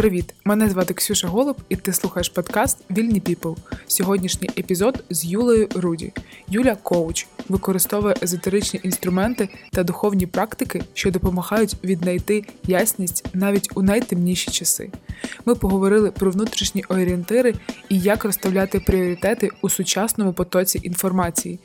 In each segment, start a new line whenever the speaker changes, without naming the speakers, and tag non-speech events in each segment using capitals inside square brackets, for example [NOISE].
Привіт! Мене звати Ксюша Голуб, і ти слухаєш подкаст Вільні Піпл. Сьогоднішній епізод з Юлею Руді. Юля коуч, використовує езотеричні інструменти та духовні практики, що допомагають віднайти ясність навіть у найтемніші часи. Ми поговорили про внутрішні орієнтири і як розставляти пріоритети у сучасному потоці інформації.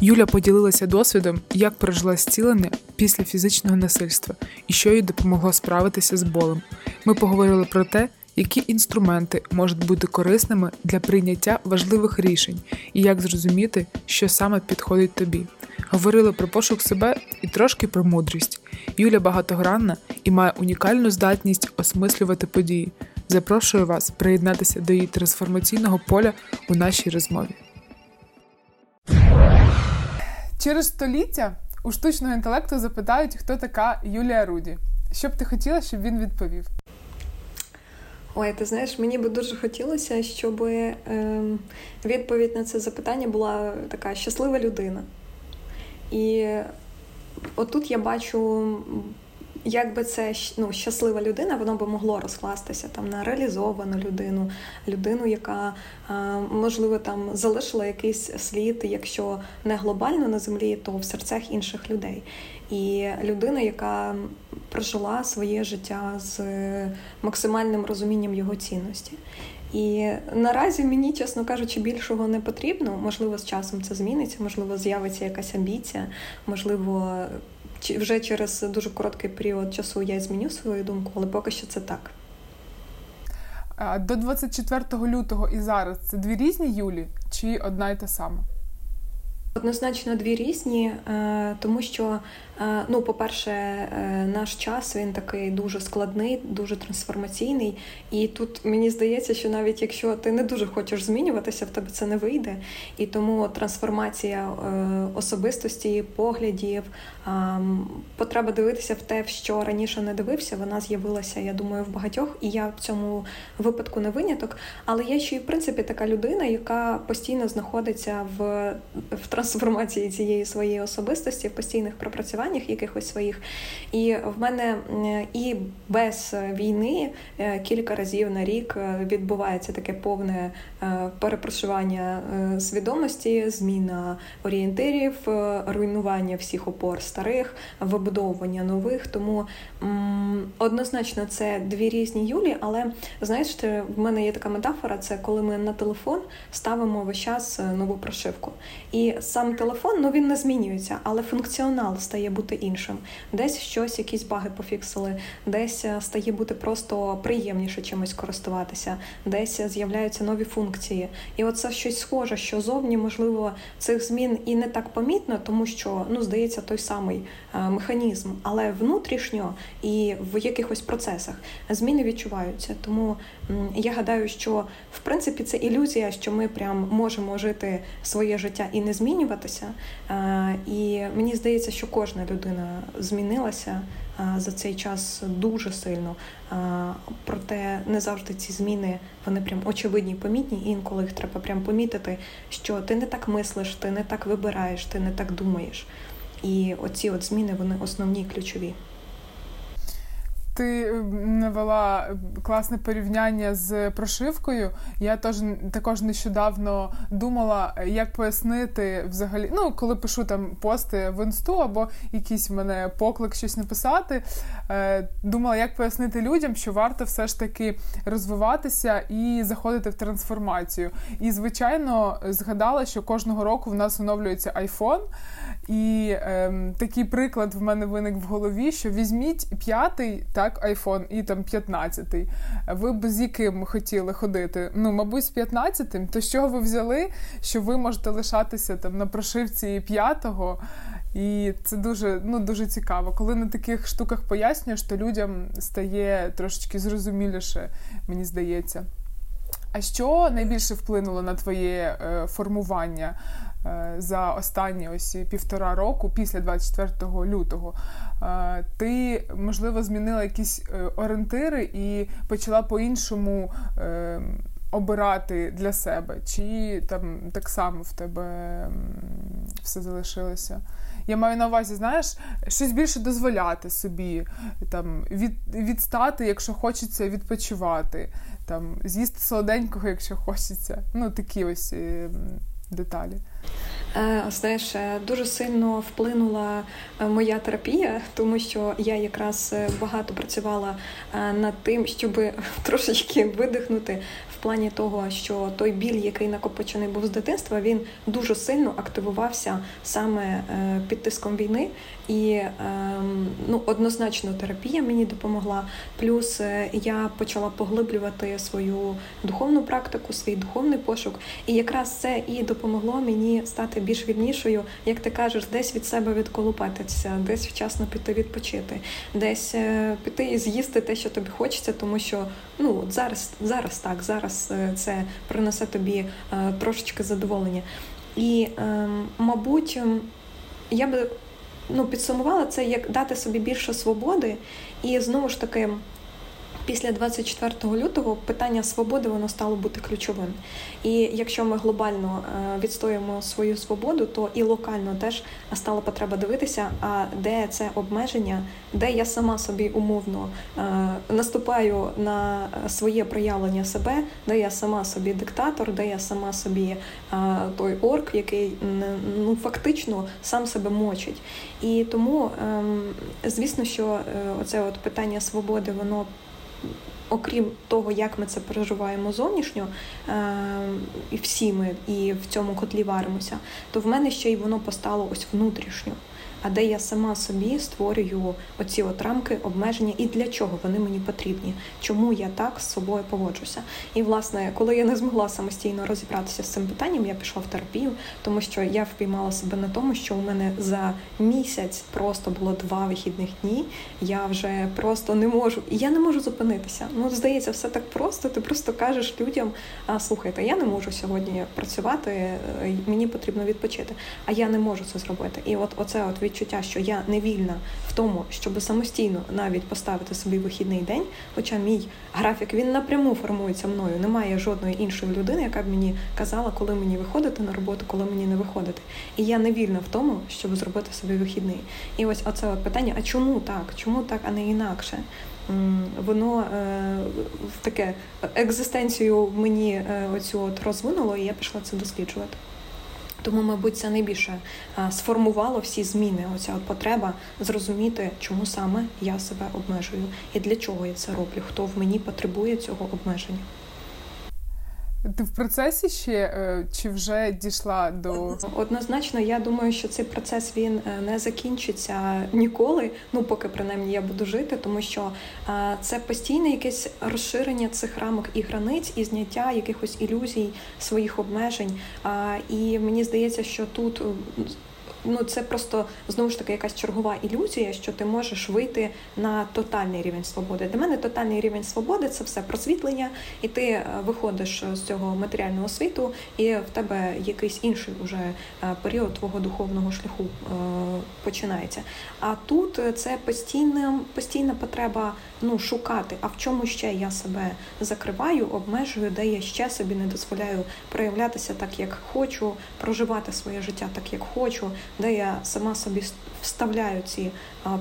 Юля поділилася досвідом, як прожила зцілення після фізичного насильства і що їй допомогло справитися з болем. Ми поговорили про те, які інструменти можуть бути корисними для прийняття важливих рішень і як зрозуміти, що саме підходить тобі. Говорили про пошук себе і трошки про мудрість. Юля багатогранна і має унікальну здатність осмислювати події. Запрошую вас приєднатися до її трансформаційного поля у нашій розмові. Через століття у штучного інтелекту запитають, хто така Юлія Руді. Що б ти хотіла, щоб він відповів?
Ой, ти знаєш, мені би дуже хотілося, щоб е, відповідь на це запитання була така щаслива людина. І отут я бачу як би це ну, щаслива людина, воно би могло розкластися там на реалізовану людину, людину, яка можливо там залишила якийсь слід, якщо не глобально на землі, то в серцях інших людей. І людина, яка прожила своє життя з максимальним розумінням його цінності. І наразі мені, чесно кажучи, більшого не потрібно. Можливо, з часом це зміниться, можливо, з'явиться якась амбіція, можливо, вже через дуже короткий період часу я зміню свою думку, але поки що це так.
До 24 лютого і зараз це дві різні Юлі чи одна й та сама?
Однозначно дві різні, е, тому що, ну, по-перше, е, наш час він такий дуже складний, дуже трансформаційний. І тут мені здається, що навіть якщо ти не дуже хочеш змінюватися, в тебе це не вийде. І тому трансформація особистості, поглядів, потреба дивитися в те, в що раніше не дивився, вона з'явилася, я думаю, в багатьох, і я в цьому випадку не виняток. Але я ще й в принципі така людина, яка постійно знаходиться в в трансформації цієї своєї особистості, в постійних пропрацюваннях якихось своїх. І в мене і без війни е, кілька разів на рік е, відбувається таке повне е, перепрошування свідомості, зміна орієнтирів, руйнування всіх опор старих, вибудовування нових. Тому однозначно це дві різні Юлі, але знаєш, в мене є така метафора: це коли ми на телефон ставимо весь час нову прошивку. І сам телефон ну він не змінюється, але функціонал стає бути іншим. Десь щось, якісь баги пофіксили, десь е, стає бути просто приємніше чимось користуватися, десь з'являються нові функції. І оце щось схоже, що зовні, можливо, цих змін і не так помітно, тому що ну здається той самий е, механізм, але внутрішньо і в якихось процесах зміни відчуваються. Тому я гадаю, що в принципі це ілюзія, що ми прям можемо жити своє життя і не змінюватися. І мені здається, що кожна людина змінилася за цей час дуже сильно. Проте не завжди ці зміни вони прям очевидні, помітні. І інколи їх треба прям помітити, що ти не так мислиш, ти не так вибираєш, ти не так думаєш. І оці от зміни вони основні ключові.
Ти навела класне порівняння з прошивкою. Я теж також нещодавно думала, як пояснити взагалі. Ну, коли пишу там пости в інсту або якийсь в мене поклик щось написати. Е, думала, як пояснити людям, що варто все ж таки розвиватися і заходити в трансформацію. І, звичайно, згадала, що кожного року в нас оновлюється iPhone. І ем, такий приклад в мене виник в голові: що візьміть п'ятий так, айфон і там п'ятнадцятий. Ви б з яким хотіли ходити? Ну, мабуть, з п'ятнадцятим. То з чого ви взяли, що ви можете лишатися там на прошивці п'ятого? І це дуже ну, дуже цікаво. Коли на таких штуках пояснюєш, то людям стає трошечки зрозуміліше, мені здається. А що найбільше вплинуло на твоє е, формування? Е, за останні ось півтора року, після 24 лютого, ти можливо змінила якісь е, орієнтири і почала по-іншому. Обирати для себе, чи там так само в тебе все залишилося? Я маю на увазі, знаєш, щось більше дозволяти собі, там від, відстати, якщо хочеться відпочивати, там з'їсти солоденького, якщо хочеться. Ну такі ось е, деталі.
Е, знаєш, е, дуже сильно вплинула е, моя терапія, тому що я якраз багато працювала над тим, щоб [LAUGHS] трошечки видихнути в плані того, що той біль, який накопичений був з дитинства, він дуже сильно активувався саме під тиском війни. І ем, ну, однозначно терапія мені допомогла. Плюс я почала поглиблювати свою духовну практику, свій духовний пошук. І якраз це і допомогло мені стати більш вільнішою, як ти кажеш, десь від себе відколупатися, десь вчасно піти відпочити, десь е, піти і з'їсти те, що тобі хочеться, тому що ну зараз, зараз так, зараз е, це принесе тобі е, трошечки задоволення. І, ем, мабуть, ем, я би ну, підсумувала це як дати собі більше свободи, і знову ж таки після 24 лютого питання свободи воно стало бути ключовим. І якщо ми глобально е, відстоїмо свою свободу, то і локально теж стала потреба дивитися, а де це обмеження, де я сама собі умовно е, наступаю на своє проявлення себе, де я сама собі диктатор, де я сама собі е, той орк, який ну фактично сам себе мочить. І тому, ем, звісно, що оце от питання свободи, воно окрім того, як ми це переживаємо зовнішньо, е, і всі ми і в цьому котлі варимося, то в мене ще й воно постало ось внутрішньо а де я сама собі створюю оці от рамки, обмеження і для чого вони мені потрібні, чому я так з собою поводжуся. І власне, коли я не змогла самостійно розібратися з цим питанням, я пішла в терапію, тому що я впіймала себе на тому, що у мене за місяць просто було два вихідних дні. Я вже просто не можу, і я не можу зупинитися. Ну здається, все так просто. Ти просто кажеш людям: а слухайте, я не можу сьогодні працювати, е, мені потрібно відпочити, а я не можу це зробити. І от оце от відчуття, що я не вільна в тому, щоб самостійно навіть поставити собі вихідний день. Хоча мій графік він напряму формується мною. Немає жодної іншої людини, яка б мені казала, коли мені виходити на роботу, коли мені не виходити. І я не вільна в тому, щоб зробити собі вихідний. І ось оце от питання: а чому так? Чому так, а не інакше? Воно е, таке екзистенцію мені е, оцю от розвинуло, і я пішла це досліджувати. Тому, мабуть, це найбільше е, сформувало всі зміни. Оця от потреба зрозуміти, чому саме я себе обмежую і для чого я це роблю, хто в мені потребує цього обмеження.
Ти в процесі ще е, чи вже дійшла до
однозначно? Я думаю, що цей процес він е, не закінчиться ніколи. Ну поки принаймні я буду жити, тому що е, це постійне якесь розширення цих рамок і границь, і зняття якихось ілюзій своїх обмежень. І мені здається, що тут ну це просто знову ж таки якась чергова ілюзія, що ти можеш вийти на тотальний рівень свободи. Для мене тотальний рівень свободи це все просвітлення, і ти е, виходиш з цього матеріального світу, і в тебе якийсь інший уже е, період твого духовного шляху е, починається. А тут це постійна, постійна потреба ну шукати, а в чому ще я себе закриваю, обмежую, де я ще собі не дозволяю проявлятися так, як хочу, проживати своє життя так, як хочу, де я сама собі вставляю ці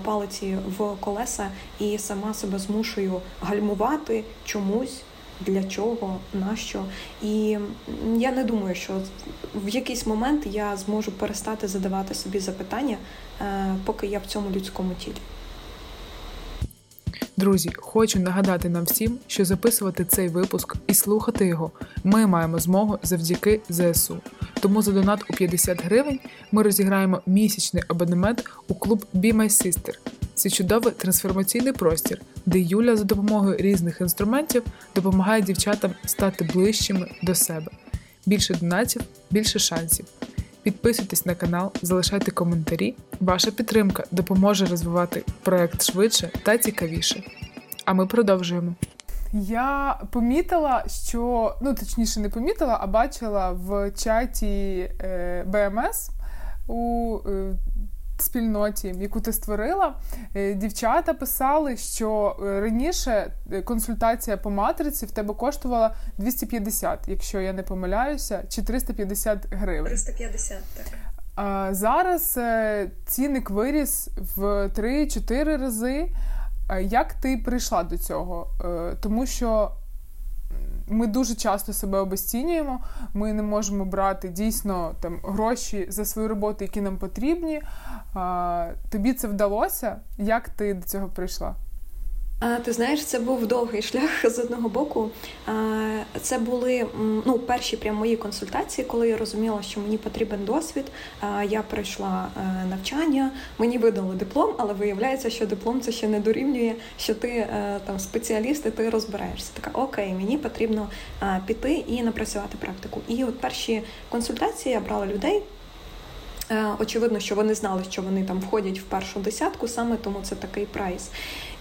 палиці в колеса і сама себе змушую гальмувати чомусь. Для чого, нащо? І я не думаю, що в якийсь момент я зможу перестати задавати собі запитання, е, поки я в цьому людському тілі.
Друзі, хочу нагадати нам всім, що записувати цей випуск і слухати його ми маємо змогу завдяки ЗСУ. Тому за донат у 50 гривень ми розіграємо місячний абонемент у клуб Be My Sister. Це чудовий трансформаційний простір, де Юля за допомогою різних інструментів допомагає дівчатам стати ближчими до себе. Більше донатів, більше шансів. Підписуйтесь на канал, залишайте коментарі. Ваша підтримка допоможе розвивати проект швидше та цікавіше. А ми продовжуємо. Я помітила, що ну точніше не помітила, а бачила в чаті е, БМС у е, спільноті, яку ти створила, е, дівчата писали, що е, раніше е, консультація по матриці в тебе коштувала 250, якщо я не помиляюся, чи 350 гривень.
350, так.
Зараз е, цінник виріс в 3-4 рази. Як ти прийшла до цього? Тому що ми дуже часто себе обесцінюємо, ми не можемо брати дійсно там гроші за свою роботу, які нам потрібні. Тобі це вдалося? Як ти до цього прийшла?
Ти знаєш, це був довгий шлях [LAUGHS] з одного боку. Це були ну, перші прям мої консультації, коли я розуміла, що мені потрібен досвід. Я пройшла е, навчання, мені видали диплом, але виявляється, що диплом це ще не дорівнює, що ти е, там спеціаліст і ти розбираєшся. Така окей, мені потрібно піти і напрацювати практику. І от перші консультації я брала людей. Е, очевидно, що вони знали, що вони там входять в першу десятку, саме тому це такий прайс.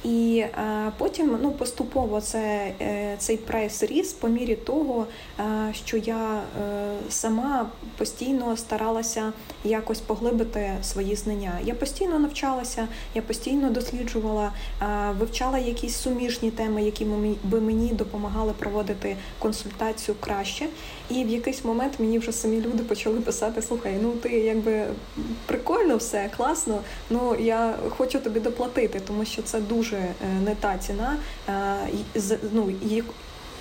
І е, потім ну, поступово це, е, цей прайс ріс по мірі того, е, що я сама постійно старалася якось поглибити свої знання. Я постійно навчалася, я постійно досліджувала, вивчала якісь суміжні теми, які би мені допомагали проводити консультацію краще. І в якийсь момент мені вже самі люди почали писати: слухай, ну ти якби прикольно все, класно, ну я хочу тобі доплатити, тому що це дуже дуже не та ціна, е, ну,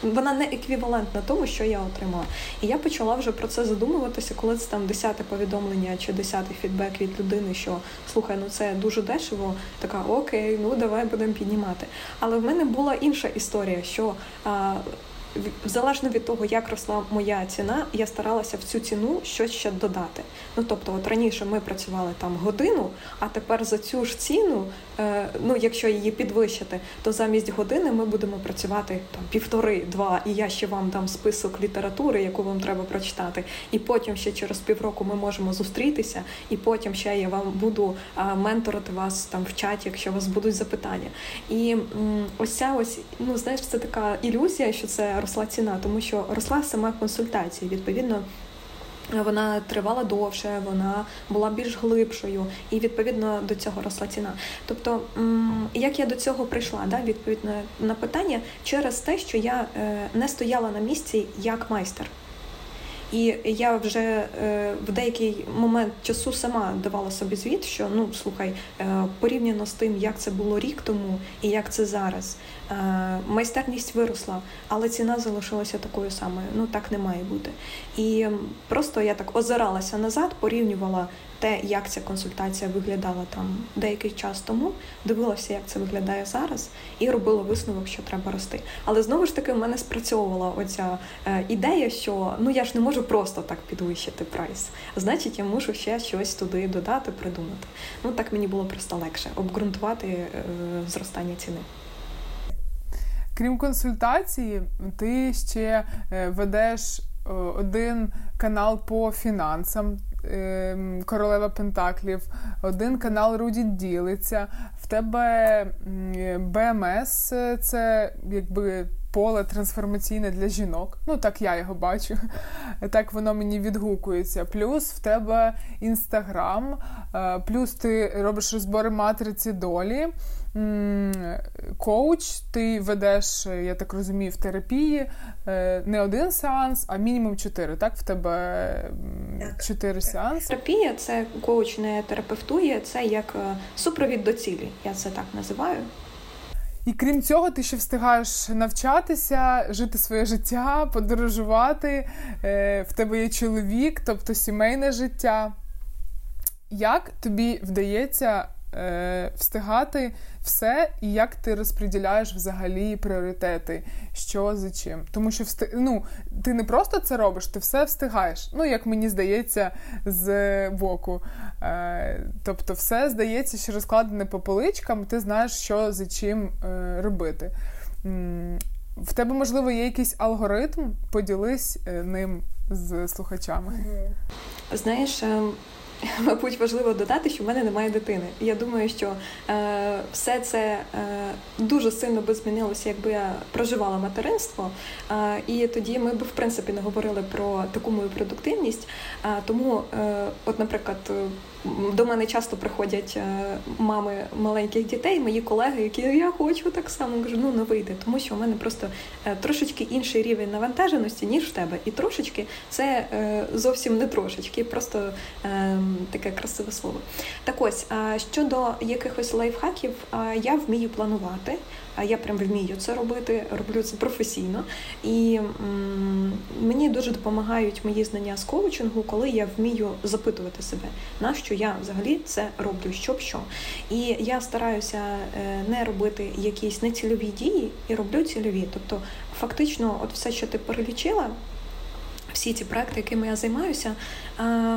вона не еквівалентна тому, що я отримала. І я почала вже про це задумуватися, коли це там десяте повідомлення чи десятий фідбек від людини, що слухай, ну це дуже дешево. Така окей, ну давай будемо піднімати. Але в мене була інша історія, що залежно від того, як росла моя ціна, я старалася в цю ціну щось ще додати. Ну тобто, от раніше ми працювали там годину, а тепер за цю ж ціну, е, ну якщо її підвищити, то замість години ми будемо працювати там півтори-два, і я ще вам дам список літератури, яку вам треба прочитати. І потім ще через півроку ми можемо зустрітися, і потім ще я вам буду менторити вас там в чаті, якщо у вас будуть запитання. І ось ця ось, ну знаєш, це така ілюзія, що це росла ціна, тому що росла сама консультація. Відповідно, вона тривала довше, вона була більш глибшою, і відповідно до цього росла ціна. Тобто, як я до цього прийшла, да, відповідно на питання через те, що я е, не стояла на місці як майстер. І я вже е, в деякий момент часу сама давала собі звіт, що ну слухай, е, порівняно з тим, як це було рік тому і як це зараз. Е, майстерність виросла, але ціна залишилася такою самою. Ну так не має бути. І просто я так озиралася назад, порівнювала те, як ця консультація виглядала там деякий час тому, дивилася, як це виглядає зараз, і робила висновок, що треба рости. Але знову ж таки в мене спрацьовувала оця е, ідея, що ну я ж не можу просто так підвищити прайс. Значить, я мушу ще щось туди додати, придумати. Ну так мені було просто легше обґрунтувати е, зростання ціни.
Крім консультації, ти ще е, ведеш е, один канал по фінансам. Ем, Королева Пентаклів, один канал Руді ділиться. В тебе БМС це якби поле трансформаційне для жінок. Ну, так я його бачу. [LAUGHS] Так воно мені відгукується. Плюс в тебе інстаграм, е, плюс ти робиш розбори матриці долі. Коуч, ти ведеш, я так розумію, в терапії е, не один сеанс, а мінімум чотири. Так, в тебе чотири сеанси.
Терапія це коуч не терапевтує, це як е, супровід до цілі. Я це так називаю.
І крім цього, ти ще встигаєш навчатися, жити своє життя, подорожувати. Е, в тебе є чоловік, тобто сімейне життя. Як тобі вдається е, встигати все, і як ти розподіляєш взагалі пріоритети, що за чим. Тому що всти... ну, ти не просто це робиш, ти все встигаєш. Ну, як мені здається, з боку. Е, Тобто, все здається, що розкладене по поличкам, ти знаєш, що за чим е, робити. В тебе, можливо, є якийсь алгоритм, поділись е, ним з слухачами.
Знаєш, ем, [LAUGHS] Мабуть, важливо додати, що в мене немає дитини. Я думаю, що е, все це е, дуже сильно би змінилося, якби я проживала материнство. Е, і тоді ми б в принципі не говорили про таку мою продуктивність. Тому, е, от, наприклад, до мене часто приходять е, мами маленьких дітей, мої колеги, які я хочу так само кажу, ну не вийде, тому що у мене просто е, трошечки інший рівень навантаженості, ніж в тебе. І трошечки це е, зовсім не трошечки. Просто таке красиве слово. Так ось щодо якихось лайфхаків, я вмію планувати. А я прям вмію це робити, роблю це професійно. І мені дуже допомагають мої знання з коучингу, коли я вмію запитувати себе, на що я взагалі це роблю, щоб що. І я стараюся е, не робити якісь нецільові дії і роблю цільові. Тобто, фактично, от все, що ти перелічила всі ці проекти, якими я займаюся,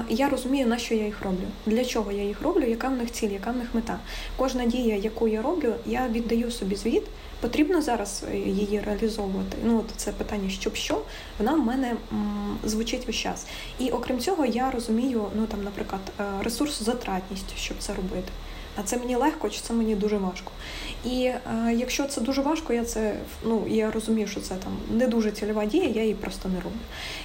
я розумію, на що я їх роблю, для чого я їх роблю, яка в них ціль, яка в них мета. Кожна дія, яку я роблю, я віддаю собі звіт. Потрібно зараз е, її реалізовувати. Ну, от це питання, щоб що, вона в мене м, звучить весь час. І окрім цього, я розумію, ну там, наприклад, е, ресурс затратність, щоб це робити. А це мені легко, чи це мені дуже важко. І е, якщо це дуже важко, я це ну я розумію, що це там не дуже цільова дія, я її просто не роблю.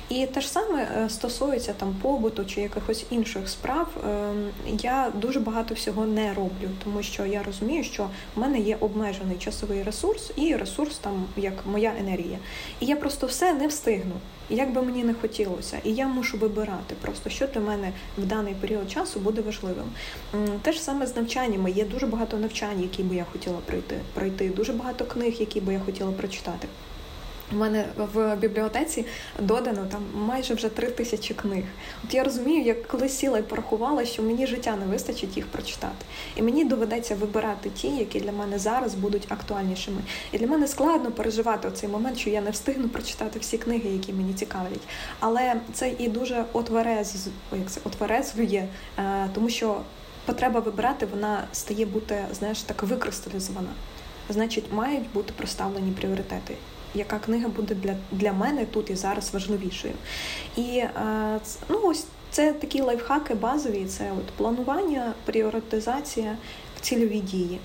І те ж саме е, стосується там побуту чи якихось інших справ. Е, я дуже багато всього не роблю, тому що я розумію, що в мене є обмежений часовий ресурс і ресурс там як моя енергія. І я просто все не встигну як би мені не хотілося, і я мушу вибирати просто, що для мене в даний період часу буде важливим. Те ж саме з навчаннями. Є дуже багато навчань, які би я хотіла пройти, пройти, дуже багато книг, які би я хотіла прочитати. У мене в бібліотеці додано там майже вже три тисячі книг. От я розумію, як коли сіла і порахувала, що мені життя не вистачить їх прочитати. І мені доведеться вибирати ті, які для мене зараз будуть актуальнішими. І для мене складно переживати цей момент, що я не встигну прочитати всі книги, які мені цікавлять. Але це і дуже отверез, як це отверезвлює, е, тому що потреба вибирати вона стає бути, знаєш, так викристалізована. Значить, мають бути проставлені пріоритети яка книга буде для для мене тут і зараз важливішою. І е, ну, ось це такі лайфхаки базові: це от планування, пріоритизація в цільові дії.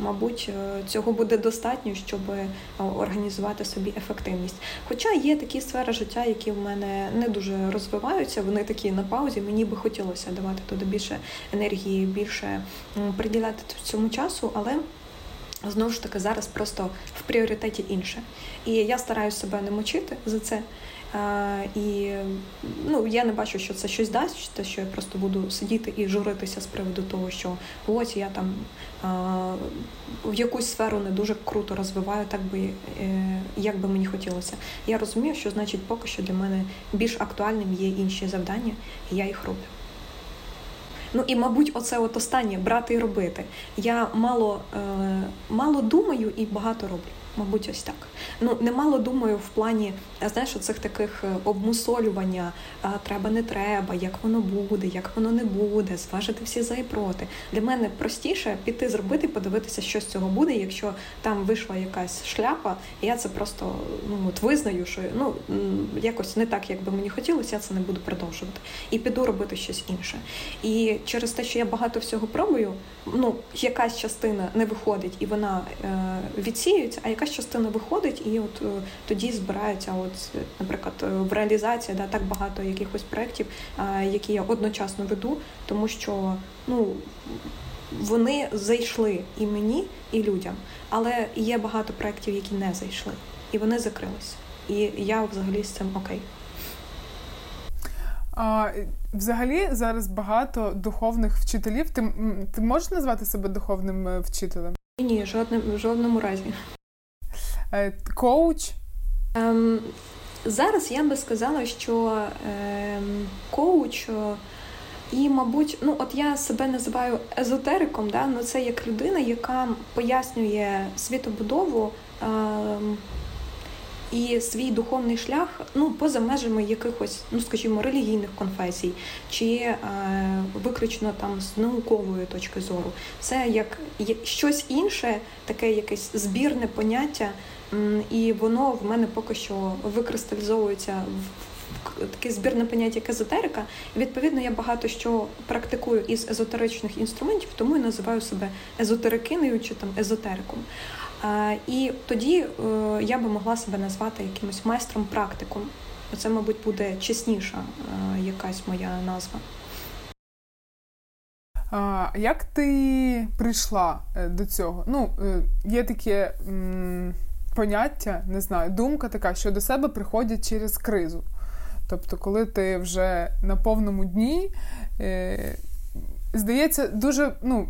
Мабуть, е, цього буде достатньо, щоб е, організувати собі ефективність. Хоча є такі сфери життя, які в мене не дуже розвиваються, вони такі на паузі. Мені би хотілося давати туди більше енергії, більше приділяти цьому часу, але Знову ж таки, зараз просто в пріоритеті інше. І я стараюся себе не мочити за це. І ну, я не бачу, що це щось дасть, що я просто буду сидіти і журитися з приводу того, що ось я там в якусь сферу не дуже круто розвиваю, так би е, як би мені хотілося. Я розумію, що значить поки що для мене більш актуальним є інші завдання, і я їх роблю. Ну і, мабуть, оце от останнє брати і робити. Я мало, е, мало думаю і багато роблю. Мабуть, ось так. Ну, немало думаю в плані, знаєш, оцих таких е, обмусолювання, треба, не треба, як воно буде, як воно не буде, зважити всі за і проти. Для мене простіше піти зробити, подивитися, що з цього буде, якщо там вийшла якась шляпа, я це просто ну, от визнаю, що ну, якось не так, як би мені хотілося, я це не буду продовжувати. І піду робити щось інше. І через те, що я багато всього пробую, ну, якась частина не виходить і вона е, відсіюється, а яка якась частина виходить, і от е, тоді збирається, от, наприклад, е, в реалізації да, так багато якихось проєктів, які я одночасно веду, тому що ну. Вони зайшли і мені, і людям, але є багато проєктів, які не зайшли, і вони закрилися. І я взагалі з цим окей.
А, Взагалі зараз багато духовних вчителів. Ти ти можеш назвати себе духовним е, вчителем?
Ні, жодним в жодному разі.
Е, коуч?
Ем, Зараз я би сказала, що ем, коуч. І, мабуть, ну от я себе називаю езотериком, да? ну це як людина, яка пояснює світобудову е, і свій духовний шлях ну, поза межами якихось, ну скажімо, релігійних конфесій, чи е, виключно там з наукової точки зору. Це як щось інше, таке якесь збірне поняття. І воно в мене поки що викристалізовується в таке збірне поняття як езотерика. Відповідно, я багато що практикую із езотеричних інструментів, тому і називаю себе езотерикиною чи там езотериком. І тоді е, я би могла себе назвати якимось майстром практиком. Це, мабуть, буде чесніша е, якась моя назва.
А, Як ти прийшла е, до цього? Ну, є таке м, поняття, не знаю, думка така, що до себе приходять через кризу. Тобто, коли ти вже на повному дні. Е, здається, дуже ну,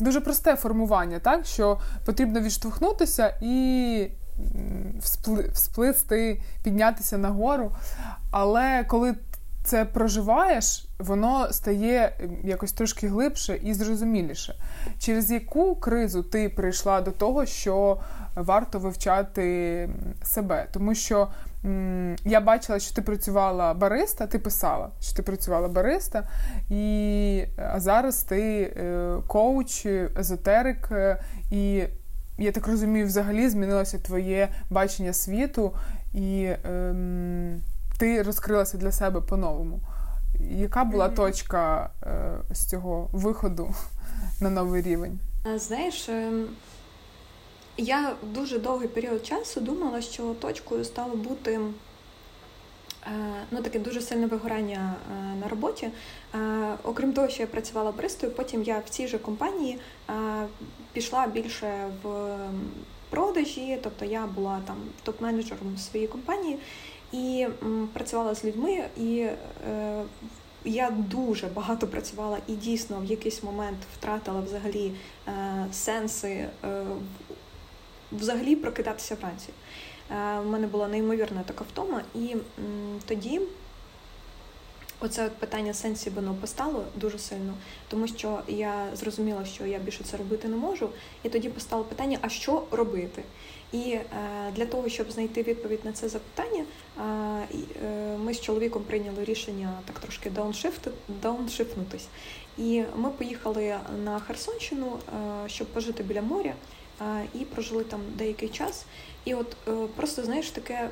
дуже просте формування, так? що потрібно відштовхнутися і всплисти, піднятися нагору. Але коли це проживаєш, воно стає якось трошки глибше і зрозуміліше. Через яку кризу ти прийшла до того, що варто вивчати себе? Тому що м- я бачила, що ти працювала бариста, ти писала, що ти працювала бариста, і а зараз ти е, коуч, езотерик, е, і я так розумію, взагалі змінилося твоє бачення світу і. Е, ти розкрилася для себе по-новому. Яка була mm-hmm. точка е, з цього виходу на новий рівень?
Знаєш, ем, я дуже довгий період часу думала, що точкою стало бути е, ну, таке дуже сильне вигорання е, на роботі. Е, окрім того, що я працювала бристою, потім я в цій же компанії пішла більше в продажі, тобто я була там топ-менеджером своєї компанії і працювала з людьми, і е, я дуже багато працювала і дійсно в якийсь момент втратила взагалі е, сенси е, взагалі прокидатися вранці. У мене була неймовірна така втома, і тоді. Оце от питання сенсі воно постало дуже сильно, тому що я зрозуміла, що я більше це робити не можу. І тоді постало питання: а що робити? І е, для того, щоб знайти відповідь на це запитання, е, е, ми з чоловіком прийняли рішення так трошки дауншифнутись. І ми поїхали на Херсонщину, щоб пожити біля моря, і прожили там деякий час. І от просто знаєш таке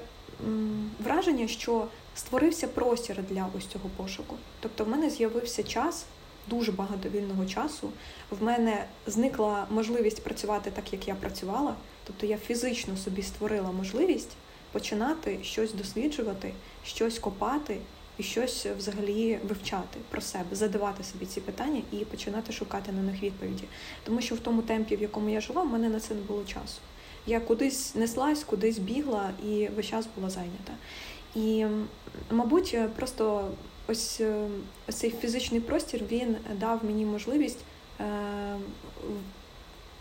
враження, що створився простір для ось цього пошуку. Тобто, в мене з'явився час. Дуже багато вільного часу. В мене зникла можливість працювати так, як я працювала. Тобто я фізично собі створила можливість починати щось досліджувати, щось копати і щось взагалі вивчати про себе, задавати собі ці питання і починати шукати на них відповіді. Тому що в тому темпі, в якому я жила, в мене на це не було часу. Я кудись неслась, кудись бігла і весь час була зайнята. І, мабуть, просто ось, е, цей фізичний простір він дав мені можливість.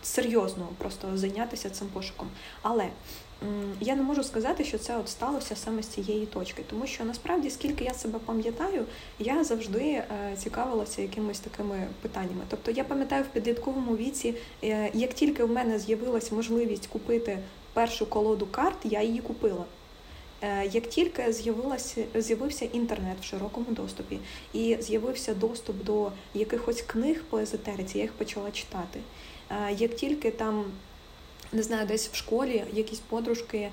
Серйозно просто зайнятися цим пошуком. Але я не можу сказати, що це от сталося саме з цієї точки, тому що насправді, скільки я себе пам'ятаю, я завжди е, цікавилася якимись такими питаннями. Тобто я пам'ятаю в підлітковому віці, е, як тільки в мене з'явилась можливість купити першу колоду карт, я її купила. Е, як тільки з'явився інтернет в широкому доступі і з'явився доступ до якихось книг по езотериці, я їх почала читати. Як тільки там не знаю, десь в школі якісь подружки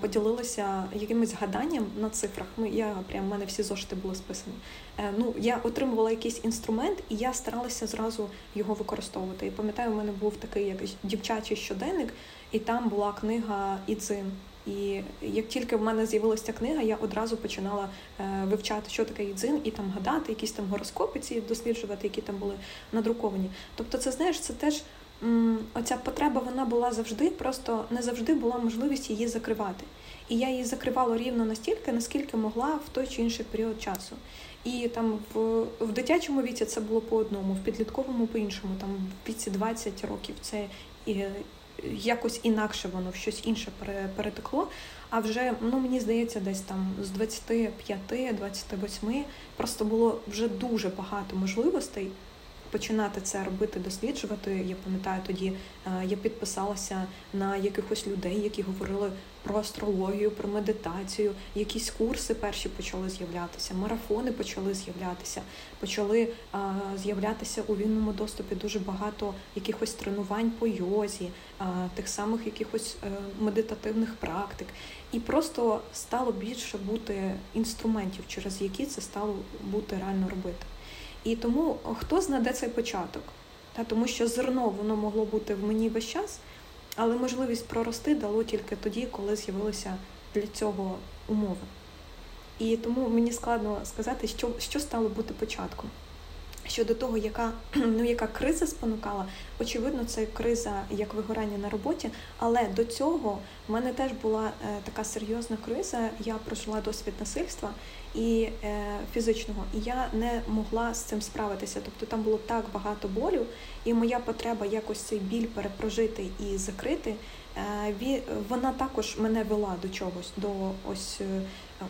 поділилися якимось гаданням на цифрах. Ну я прям в мене всі зошити були списані. Е, ну я отримувала якийсь інструмент, і я старалася зразу його використовувати. І пам'ятаю, у мене був такий якийсь дівчачий щоденник, і там була книга Ідзин. І як тільки в мене з'явилася книга, я одразу починала е, вивчати, що таке ідзин, і там гадати, якісь там гороскопи ці досліджувати, які там були надруковані. Тобто, це знаєш, це теж оця потреба вона була завжди, просто не завжди була можливість її закривати. І я її закривала рівно настільки, наскільки могла в той чи інший період часу. І там в в дитячому віці це було по одному, в підлітковому по іншому, там в віці 20 років це і якось інакше воно в щось інше перетекло. А вже ну мені здається, десь там з 25-28 просто було вже дуже багато можливостей починати це робити, досліджувати. Я пам'ятаю, тоді е, я підписалася на якихось людей, які говорили про астрологію, про медитацію. Якісь курси перші почали з'являтися, марафони почали з'являтися, почали е, з'являтися у вільному доступі дуже багато якихось тренувань по йозі, тих самих якихось е, медитативних практик. І просто стало більше бути інструментів, через які це стало бути реально робити. І тому хто знаде цей початок? Та, Тому що зерно воно могло бути в мені весь час, але можливість прорости дало тільки тоді, коли з'явилися для цього умови. І тому мені складно сказати, що що стало бути початком. Щодо того, яка [CLEARS THROAT] ну яка криза спонукала, очевидно, це криза як вигорання на роботі. Але до цього в мене теж була е, така серйозна криза. Я прожила досвід насильства і е, фізичного, і я не могла з цим справитися. Тобто там було так багато болю, і моя потреба якось цей біль перепрожити і закрити. Е, вона також мене вела до чогось, до ось е,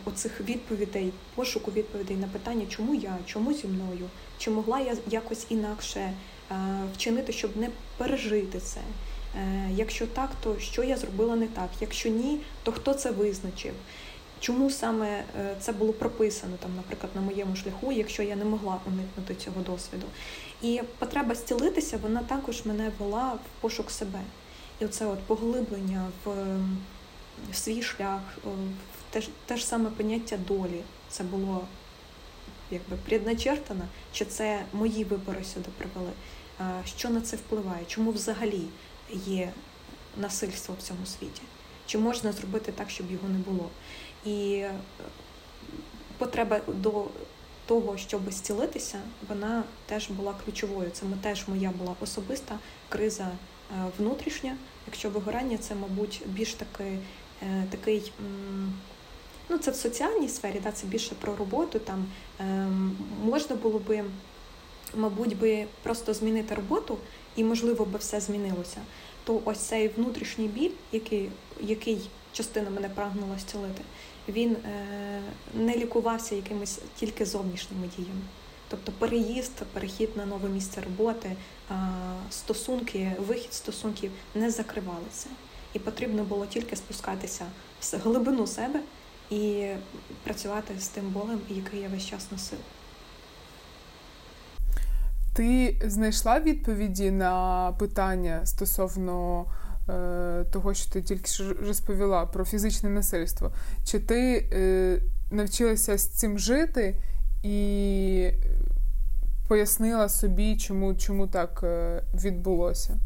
оцих відповідей, пошуку відповідей на питання, чому я, чому зі мною, чи могла я якось інакше е, вчинити, щоб не пережити це. Якщо так, то що я зробила не так? Якщо ні, то хто це визначив? Чому саме це було прописано там, наприклад, на моєму шляху, якщо я не могла уникнути цього досвіду? І потреба зцілитися, вона також мене вела в пошук себе. І оце от поглиблення в, в свій шлях, в те ж, те ж саме поняття долі. Це було якби предначертано, чи це мої вибори сюди привели. Що на це впливає? Чому взагалі є насильство в цьому світі? Чи можна зробити так, щоб його не було? І е, потреба до того, щоб зцілитися, вона теж була ключовою. Це теж моя була особиста криза Е, внутрішня. Якщо вигорання, це, мабуть, більш таки, е, такий. Ну, це в соціальній сфері, да, це більше про роботу. Там можна було би, мабуть, би просто змінити роботу, і, можливо, би все змінилося. То ось цей внутрішній біль, який який частина мене прагнула зцілити, він е, не лікувався якимись тільки зовнішніми діями. Тобто переїзд, перехід на нове місце роботи, стосунки, вихід стосунків не закривалися. І потрібно було тільки спускатися в глибину себе і працювати з тим болем, який я весь час носив.
Ти знайшла відповіді на питання стосовно того, що ти тільки розповіла про фізичне насильство? Чи ти е, навчилася з цим жити і пояснила собі, чому, чому так е, відбулося?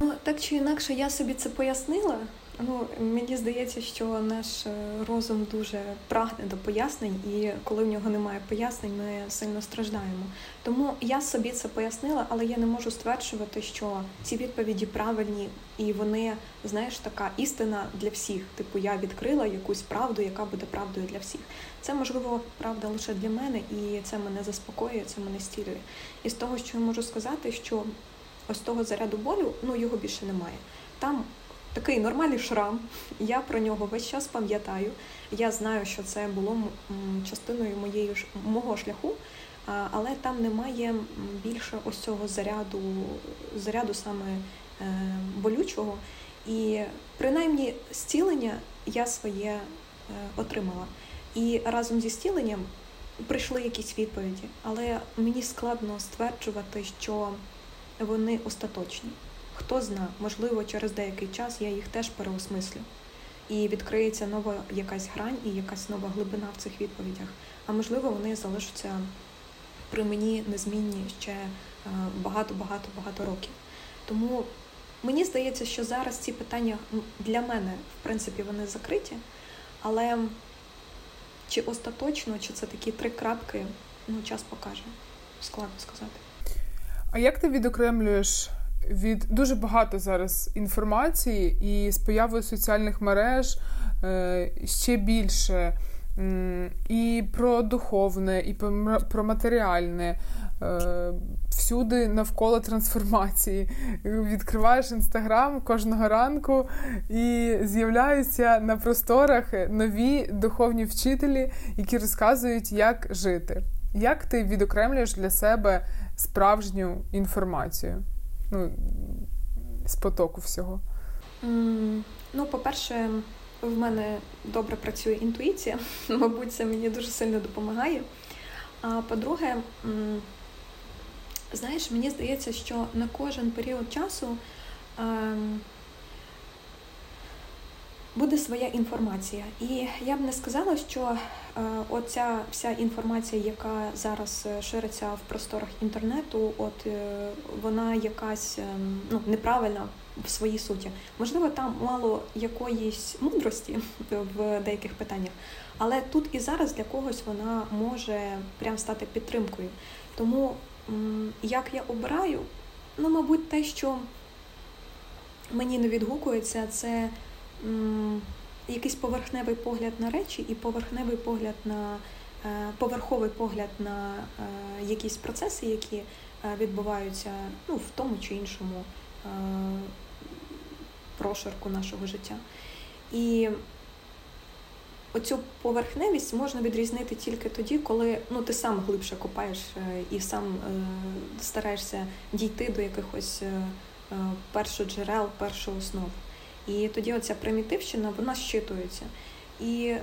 Ну, так чи інакше, я собі це пояснила. Ну, Мені здається, що наш е, розум дуже прагне до пояснень, і коли в нього немає пояснень, ми сильно страждаємо. Тому я собі це пояснила, але я не можу стверджувати, що ці відповіді правильні і вони, знаєш, така істина для всіх. Типу, я відкрила якусь правду, яка буде правдою для всіх. Це можливо правда лише для мене, і це мене заспокоює, це мене стілює. І з того, що я можу сказати, що ось того заряду болю, ну його більше немає. Там такий нормальний шрам. Я про нього весь час пам'ятаю. Я знаю, що це було частиною моєї мого шляху, але там немає більше ось цього заряду, заряду саме е, болючого. І принаймні зцілення я своє е, отримала. І разом зі зціленням прийшли якісь відповіді, але мені складно стверджувати, що вони остаточні. Хто зна, можливо, через деякий час я їх теж переосмислю. І відкриється нова якась грань і якась нова глибина в цих відповідях. А можливо, вони залишаться при мені незмінні ще багато-багато-багато років. Тому мені здається, що зараз ці питання для мене, в принципі, вони закриті, але чи остаточно, чи це такі три крапки, ну, час покаже. Складно сказати.
А як ти відокремлюєш від дуже багато зараз інформації, і з появою соціальних мереж е, ще більше і про духовне, і про матеріальне. Е, всюди навколо трансформації. Відкриваєш інстаграм кожного ранку і з'являються на просторах нові духовні вчителі, які розказують, як жити. Як ти відокремлюєш для себе справжню інформацію? Ну, з потоку всього?
Mm, ну, по-перше, в мене добре працює інтуїція, [LAUGHS] мабуть, це мені дуже сильно допомагає. А по-друге, знаєш, мені здається, що на кожен період часу ем, буде своя інформація. І я б не сказала, що е, оця вся інформація, яка зараз е, шириться в просторах інтернету, от е, вона якась ну, неправильна в своїй суті. Можливо, там мало якоїсь мудрості [LAUGHS] в деяких питаннях, Але тут і зараз для когось вона може прям стати підтримкою. Тому як я обираю, ну, мабуть, те, що мені не відгукується, це якийсь поверхневий погляд на речі і поверхневий погляд на е, поверховий погляд на е, якісь процеси, які е, відбуваються ну, в тому чи іншому прошарку нашого життя. І оцю поверхневість можна відрізнити тільки тоді, коли ну, ти сам глибше копаєш і сам стараєшся дійти до якихось першоджерел, першооснов. І тоді оця примітивщина вона щитується. І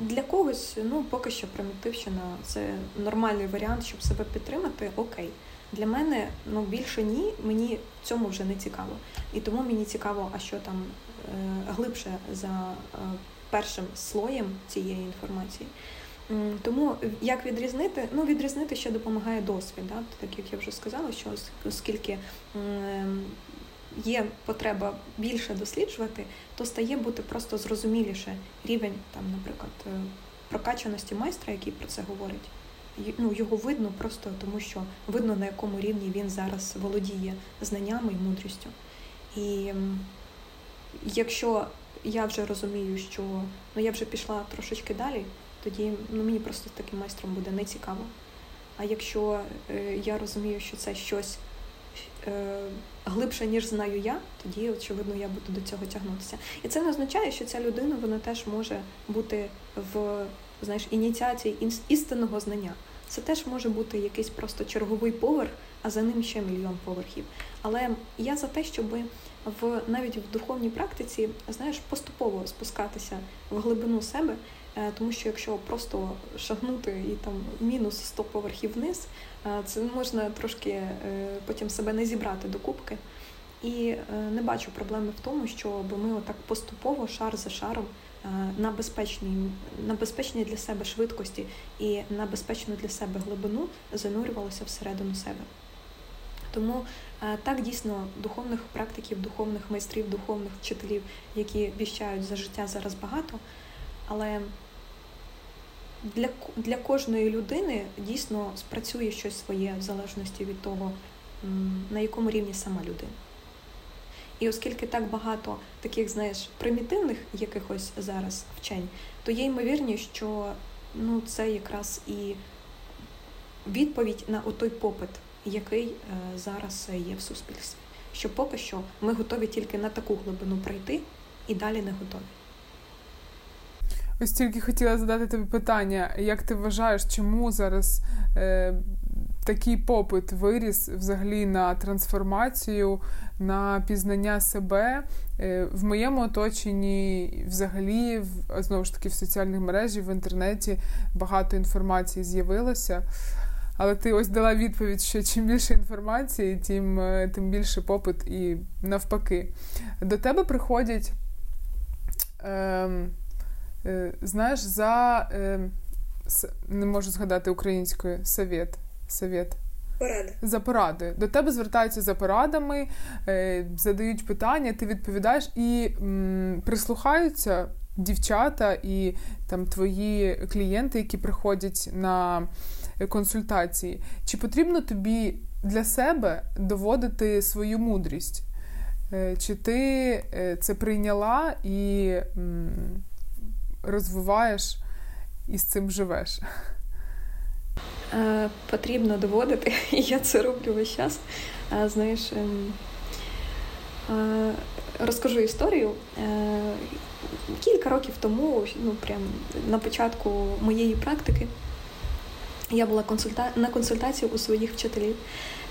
для когось, ну поки що примітивщина це нормальний варіант, щоб себе підтримати. Окей. Для мене ну більше ні, мені в цьому вже не цікаво. І тому мені цікаво, а що там е, глибше за е, першим слоєм цієї інформації. Тому як відрізнити? Ну, відрізнити ще допомагає досвід, да? так як я вже сказала, що оскільки є потреба більше досліджувати, то стає бути просто зрозуміліше рівень, там, наприклад, е, прокачаності майстра, який про це говорить. Ну, Його видно просто тому, що видно, на якому рівні він зараз володіє знаннями і мудрістю. І якщо я вже розумію, що ну, я вже пішла трошечки далі, тоді ну, мені просто з таким майстром буде нецікаво. А якщо е, я розумію, що це щось глибше, ніж знаю я, тоді, очевидно, я буду до цього тягнутися. І це не означає, що ця людина вона теж може бути в знаєш, ініціації істинного знання. Це теж може бути якийсь просто черговий поверх, а за ним ще мільйон поверхів. Але я за те, щоб в навіть в духовній практиці знаєш, поступово спускатися в глибину себе, е, тому що якщо просто шагнути і там мінус 100 поверхів вниз, е, це можна трошки е, потім себе не зібрати до кубки. І не бачу проблеми в тому, щоб ми отак поступово, шар за шаром, на безпечній, на безпечній для себе швидкості і на безпечну для себе глибину занурювалися всередину себе. Тому е, так дійсно духовних практиків, духовних майстрів, духовних вчителів, які віщають за життя зараз багато, але для для кожної людини дійсно спрацює щось своє в залежності від того, на якому рівні сама людина. І оскільки так багато таких, знаєш, примітивних якихось зараз вчень, то є ймовірність, що ну, це якраз і відповідь на той попит який е, зараз є в суспільстві. Що поки що ми готові тільки на таку глибину пройти і далі не готові.
Ось тільки хотіла задати тобі питання, як ти вважаєш, чому зараз е, такий попит виріс взагалі на трансформацію, на пізнання себе? Е, в моєму оточенні, взагалі, в, знову ж таки, в соціальних мережі, в інтернеті багато інформації з'явилося. Але ти ось дала відповідь, що чим більше інформації, тим е, тим більше попит і навпаки. До тебе приходять, е, знаєш, за е, не можу згадати українською совет. совет.
Поради.
За порадою. До тебе звертаються за порадами, е, задають питання, ти відповідаєш і м, прислухаються дівчата і там твої клієнти, які приходять на консультації. Чи потрібно тобі для себе доводити свою мудрість? Е, чи ти е, це прийняла і розвиваєш і з цим живеш?
Е, потрібно доводити, [LAUGHS] і я це роблю весь час. Знаєш, ем, розкажу історію. Кілька років тому, ну прям на початку моєї практики, я була консульта... на консультації у своїх вчителів.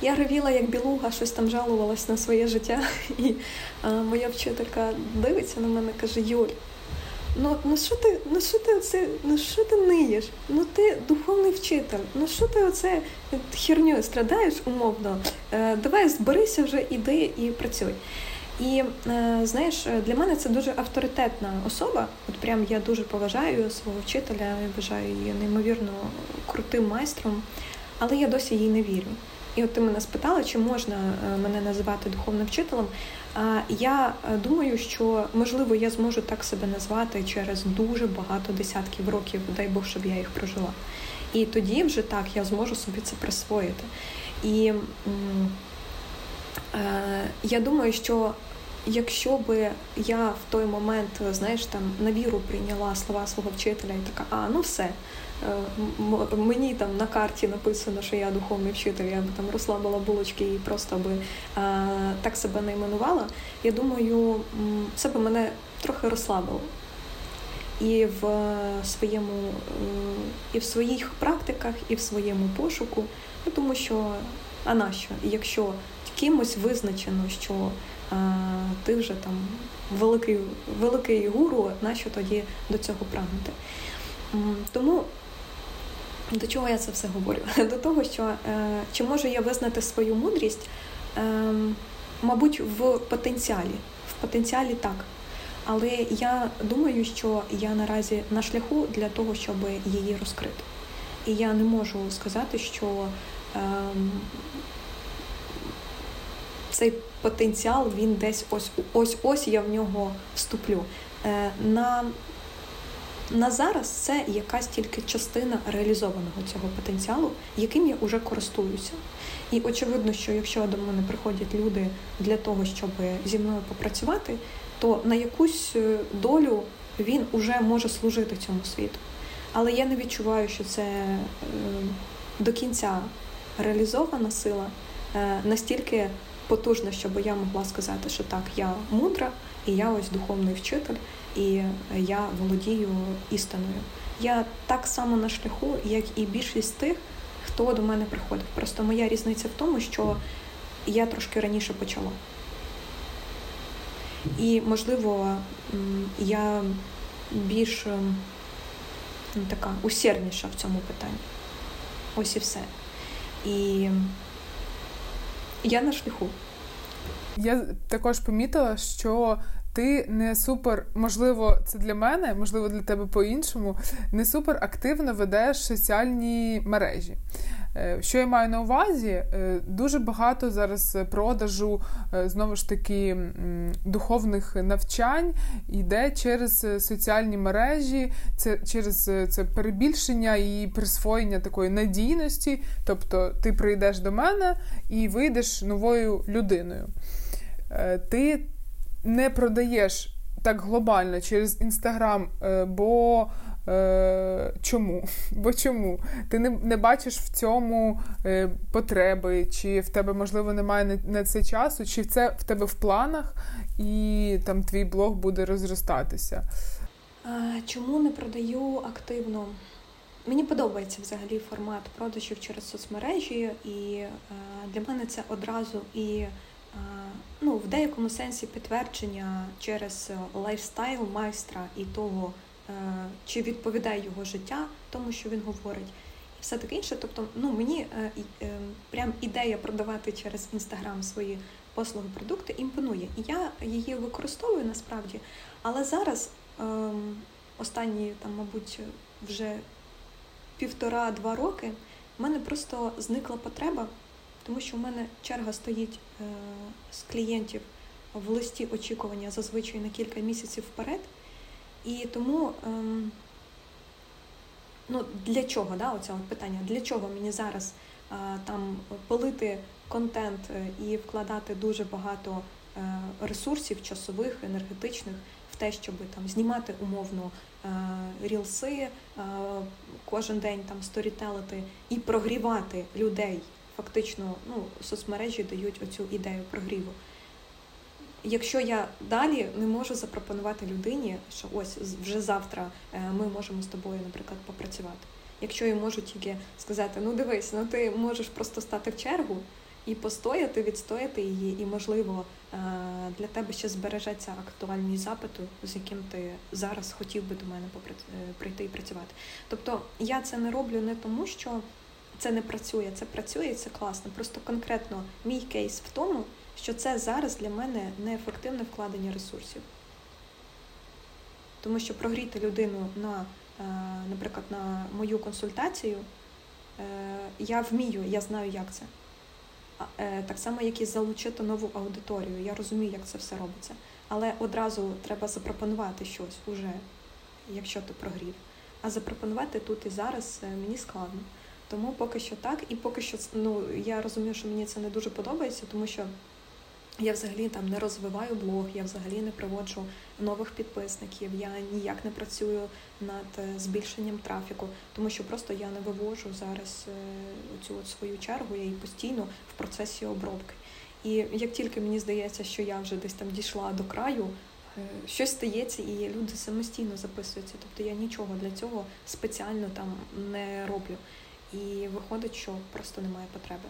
Я ревіла, як білуга, щось там жалувалась на своє життя. [LAUGHS] І моя вчителька дивиться на мене каже: Юль, ну ну що ти ну що ти оце, ну що ти ниєш? Ну ти духовний вчитель, ну що ти оце херню страдаєш умовно? Е, Давай зберися вже, іди і працюй. І е, знаєш, для мене це дуже авторитетна особа. От прям я дуже поважаю свого вчителя, я вважаю її неймовірно крутим майстром, але я досі їй не вірю. І от ти мене спитала, чи можна мене називати духовним вчителем. Я думаю, що можливо я зможу так себе назвати через дуже багато десятків років, дай Бог, щоб я їх прожила. І тоді вже так я зможу собі це присвоїти. І е, я думаю, що якщо би я в той момент, знаєш, там на віру прийняла слова свого вчителя і така, а ну все. Е, мені там на карті написано, що я духовний вчитель, я би там розслабила булочки і просто би е, так себе не іменувала. Я думаю, це би мене трохи розслабило. І в своєму, е, і в своїх практиках, і в своєму пошуку, ну, тому що а нащо? Якщо кимось визначено, що а, ти вже там великий великий гуру, нащо тоді до цього прагнути? Тому до чого я це все говорю? [LAUGHS] До того, що е, чи можу я визнати свою мудрість, е, мабуть, в потенціалі. В потенціалі так. Але я думаю, що я наразі на шляху для того, щоб її розкрити. І я не можу сказати, що е, цей потенціал він десь ось ось ось я в нього вступлю. Е, на на зараз це якась тільки частина реалізованого цього потенціалу, яким я вже користуюся. І очевидно, що якщо до мене приходять люди для того, щоб зі мною попрацювати, то на якусь е, долю він уже може служити цьому світу. Але я не відчуваю, що це е, до кінця реалізована сила е, настільки потужна, щоб я могла сказати, що так, я мудра, і я ось духовний вчитель і я володію істиною. Я так само на шляху, як і більшість тих, хто до мене приходить. Просто моя різниця в тому, що я трошки раніше почала. І, можливо, я більш така усердніша в цьому питанні. Ось і все. І я на шляху.
Я також помітила, що ти не супер, можливо, це для мене, можливо, для тебе по-іншому, не супер активно ведеш соціальні мережі. Е, що я маю на увазі? Е, дуже багато зараз продажу е, знову ж таки духовних навчань йде через соціальні мережі, це через це перебільшення і присвоєння такої надійності. Тобто ти прийдеш до мене і вийдеш новою людиною. Ти не продаєш так глобально через інстаграм, е, бо е, чому? [LAUGHS] Бо чому? Ти не не бачиш в цьому е, потреби, чи в тебе, можливо, немає на, на це часу, чи це в тебе в планах, і там твій блог буде розростатися?
Чому не продаю активно? Мені подобається взагалі формат продажів через соцмережі, і для мене це одразу і ну, в деякому сенсі підтвердження через е, лайфстайл майстра і того, е, чи відповідає його життя тому, що він говорить, і все таке інше. Тобто, ну мені е, прям ідея продавати через інстаграм свої послуги, продукти імпонує. І я її використовую насправді. Але зараз ем, останні там, мабуть, вже півтора-два роки в мене просто зникла потреба тому що в мене черга стоїть е, з клієнтів в листі очікування зазвичай на кілька місяців вперед. І тому ем, ну, для чого да, оце питання, для чого мені зараз е, там пилити контент е, і вкладати дуже багато ресурсів часових, енергетичних в те, щоб там знімати умовно рілси, кожен день там сторітелити і прогрівати людей фактично ну, соцмережі дають оцю ідею прогріву. Якщо я далі не можу запропонувати людині, що ось вже завтра е, ми можемо з тобою, наприклад, попрацювати. Якщо я можу тільки сказати, ну дивись, ну ти можеш просто стати в чергу і постояти, відстояти її, і, можливо, е, для тебе ще збережеться актуальність запиту, з яким ти зараз хотів би до мене е, прийти і працювати. Тобто я це не роблю не тому, що це не працює, це працює і це класно. Просто конкретно мій кейс в тому, що це зараз для мене неефективне вкладення ресурсів. Тому що прогріти людину на, е, наприклад, на мою консультацію е, я вмію, я знаю, як це. е, так само, як і залучити нову аудиторію. Я розумію, як це все робиться. Але одразу треба запропонувати щось уже, якщо ти прогрів. А запропонувати тут і зараз мені складно. Тому поки що так, і поки що ну я розумію, що мені це не дуже подобається, тому що я взагалі там не розвиваю блог, я взагалі не приводжу нових підписників, я ніяк не працюю над е, збільшенням трафіку, тому що просто я не вивожу зараз е, цю от свою чергу, я її постійно в процесі обробки. І як тільки мені здається, що я вже десь там дійшла до краю, е, щось стається, і люди самостійно записуються. Тобто я нічого для цього спеціально там не роблю. І виходить, що просто немає потреби.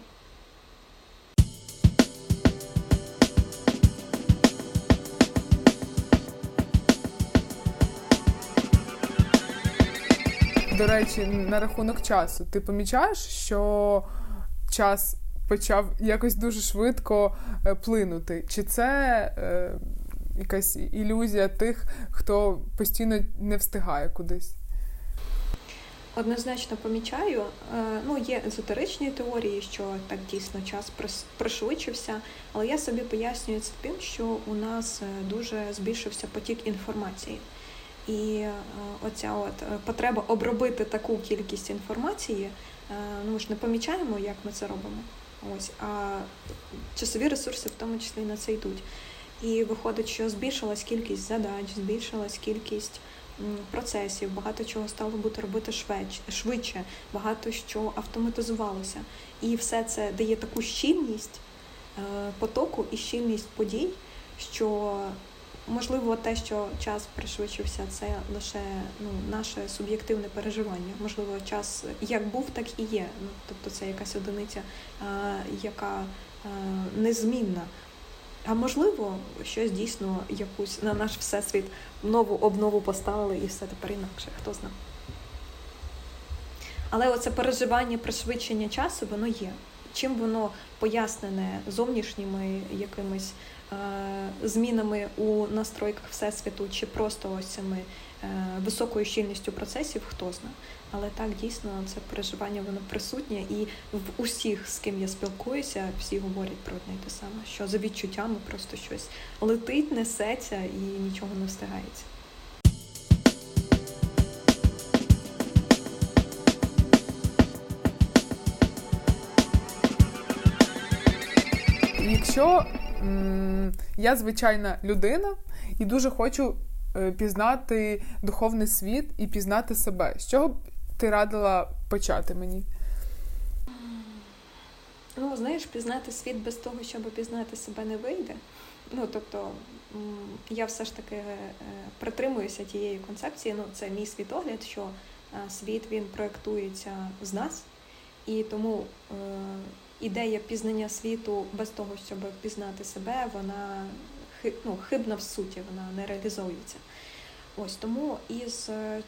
До речі, на рахунок часу, ти помічаєш, що час почав якось дуже швидко е, плинути? Чи це е, якась ілюзія тих, хто постійно не встигає кудись?
Однозначно помічаю. Е, ну, є езотеричні теорії, що так дійсно час пришвидшився, але я собі пояснюю це тим, що у нас е, дуже збільшився потік інформації. І е, оця от потреба обробити таку кількість інформації, ну ми ж не помічаємо, як ми це робимо. Ось, а часові ресурси в тому числі на це йдуть. І виходить, що збільшилась кількість задач, збільшилась кількість процесів, багато чого стало бути робити швидше, багато що автоматизувалося. І все це дає таку щільність потоку і щільність подій, що Можливо, те, що час пришвидшився, це лише ну, наше суб'єктивне переживання. Можливо, час як був, так і є. Ну, Тобто це якась одиниця, яка незмінна. А можливо, щось дійсно якусь на наш всесвіт нову обнову поставили і все тепер інакше, хто знає. Але оце переживання пришвидшення часу, воно є. Чим воно пояснене зовнішніми якимись е, змінами у настройках всесвіту, чи просто ось цими е, високою щільністю процесів, хто знає. Але так дійсно це переживання воно присутнє, і в усіх, з ким я спілкуюся, всі говорять про одне й те саме, що за відчуттями просто щось летить, несеться і нічого не встигається.
Якщо м- я звичайна людина і дуже хочу е, пізнати духовний світ і пізнати себе, з чого б ти радила почати мені?
Ну, знаєш, пізнати світ без того, щоб пізнати себе не вийде. Ну, тобто, я все ж таки е, притримуюся тієї концепції. Ну, це мій світогляд, що е, світ він проєктується з нас, і тому ідея пізнання світу без того, щоб пізнати себе, вона ну, хибна в суті, вона не реалізовується. Ось тому із е,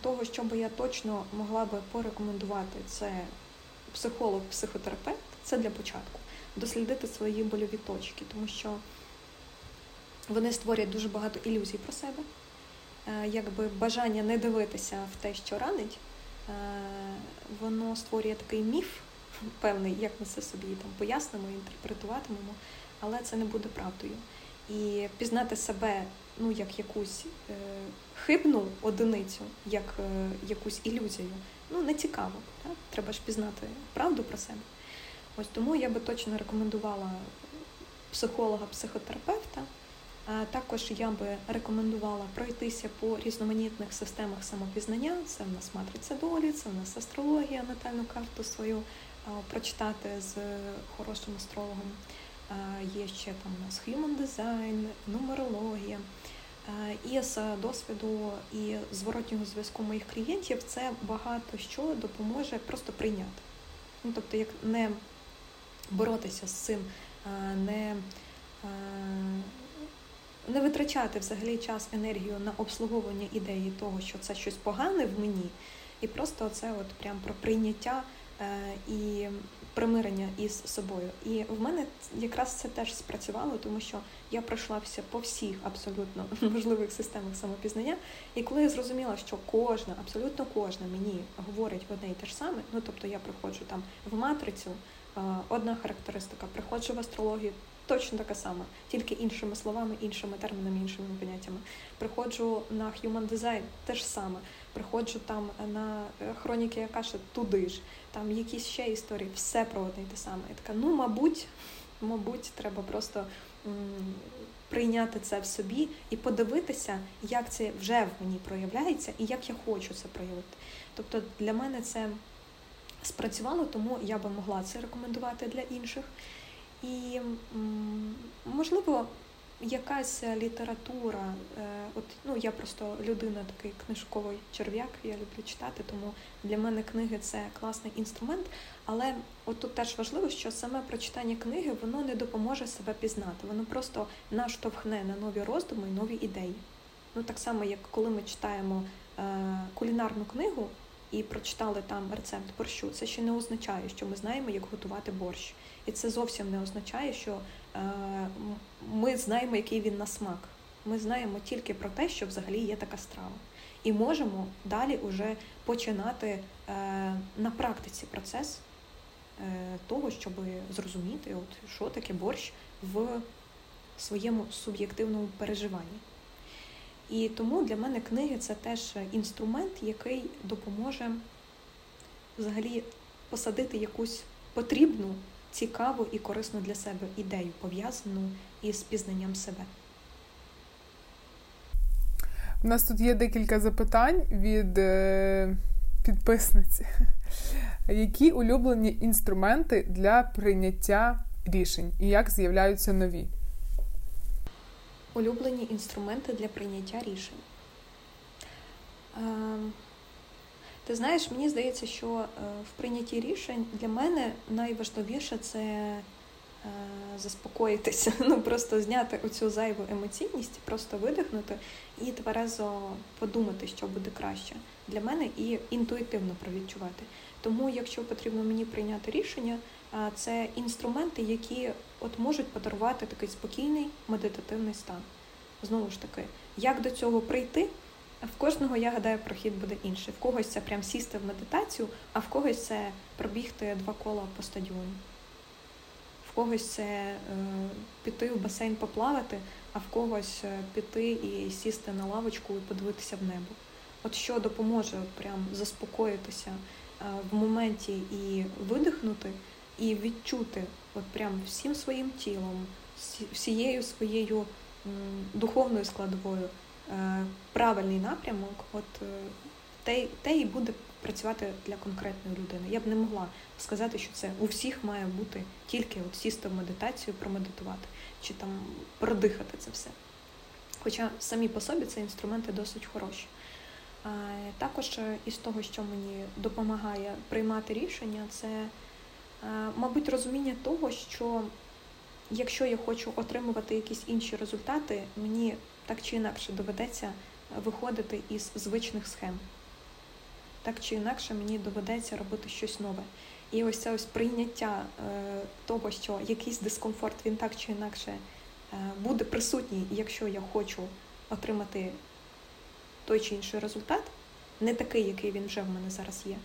того, що би я точно могла би порекомендувати, це психолог-психотерапевт, це для початку, дослідити свої больові точки, тому що вони створюють дуже багато ілюзій про себе, е, якби бажання не дивитися в те, що ранить, е, воно створює такий міф певний, як ми це собі там пояснимо, інтерпретуватимемо, але це не буде правдою. І пізнати себе ну, як якусь е, хибну одиницю, як е, якусь ілюзію, ну не цікаво. Так? Треба ж пізнати правду про себе. Ось тому я би точно рекомендувала психолога-психотерапевта. А також я би рекомендувала пройтися по різноманітних системах самопізнання. Це в нас матриця долі, це в нас астрологія, натальну карту свою прочитати з хорошим астрологом. Є ще там у нас human design, нумерологія. І з досвіду і зворотнього зв'язку моїх клієнтів це багато що допоможе просто прийняти. Ну, Тобто, як не боротися з цим, не не витрачати взагалі час, енергію на обслуговування ідеї того, що це щось погане в мені, і просто це от прям про прийняття. Е, і примирення із собою. І в мене якраз це теж спрацювало, тому що я пройшлася по всіх абсолютно [LAUGHS] можливих системах самопізнання. І коли я зрозуміла, що кожна, абсолютно кожна мені говорить одне і те ж саме, ну тобто я приходжу там в матрицю, одна характеристика. Приходжу в астрологію, точно така сама, тільки іншими словами, іншими термінами, іншими поняттями. Приходжу на Human Design, те ж саме. Приходжу там на е, хроніки Якаши, туди ж, там якісь ще історії, все про одне й те саме. Я така, ну, мабуть, мабуть, треба просто м- прийняти це в собі і подивитися, як це вже в мені проявляється і як я хочу це проявити. Тобто для мене це спрацювало, тому я би могла це рекомендувати для інших. І, можливо, якась література, е, от ну я просто людина, такий книжковий черв'як, я люблю читати, тому для мене книги це класний інструмент. Але от тут теж важливо, що саме прочитання книги воно не допоможе себе пізнати, воно просто наштовхне на нові роздуми і нові ідеї. Ну так само, як коли ми читаємо е, кулінарну книгу і прочитали там рецепт борщу, це ще не означає, що ми знаємо, як готувати борщ. І це зовсім не означає, що е, ми знаємо, який він на смак. Ми знаємо тільки про те, що взагалі є така страва. І можемо далі вже починати е, на практиці процес е, того, щоб зрозуміти, от, що таке борщ в своєму суб'єктивному переживанні. І тому для мене книги це теж інструмент, який допоможе взагалі посадити якусь потрібну, цікаву і корисну для себе ідею, пов'язану із пізнанням себе.
У нас тут є декілька запитань від е, підписниці. [LAUGHS] Які улюблені інструменти для прийняття рішень і як з'являються нові?
улюблені інструменти для прийняття рішень. Ем, ти знаєш, мені здається, що е, в прийнятті рішень для мене найважливіше це е, заспокоїтися, [LAUGHS] ну просто зняти оцю зайву емоційність, просто видихнути і тверезо подумати, що буде краще для мене, і інтуїтивно провідчувати. Тому, якщо потрібно мені прийняти рішення, це інструменти, які от можуть подарувати такий спокійний медитативний стан. Знову ж таки, як до цього прийти? В кожного, я гадаю, прохід буде інший. В когось це прям сісти в медитацію, а в когось це пробігти два кола по стадіоні. В когось це е, піти в басейн поплавати, а в когось е, піти і сісти на лавочку і подивитися в небо. От що допоможе прям заспокоїтися е, в моменті і видихнути і відчути от прям всім своїм тілом, всією своєю духовною складовою правильний напрямок, от е, те, те і буде працювати для конкретної людини. Я б не могла сказати, що це у всіх має бути тільки от сісти в медитацію, промедитувати чи там продихати це все. Хоча самі по собі це інструменти досить хороші. Також із того, що мені допомагає приймати рішення, це Е, мабуть, розуміння того, що якщо я хочу отримувати якісь інші результати, мені так чи інакше доведеться виходити із звичних схем. Так чи інакше мені доведеться робити щось нове. І ось це ось прийняття е, того, що якийсь дискомфорт він так чи інакше е, буде присутній, якщо я хочу отримати той чи інший результат, не такий, який він вже в мене зараз є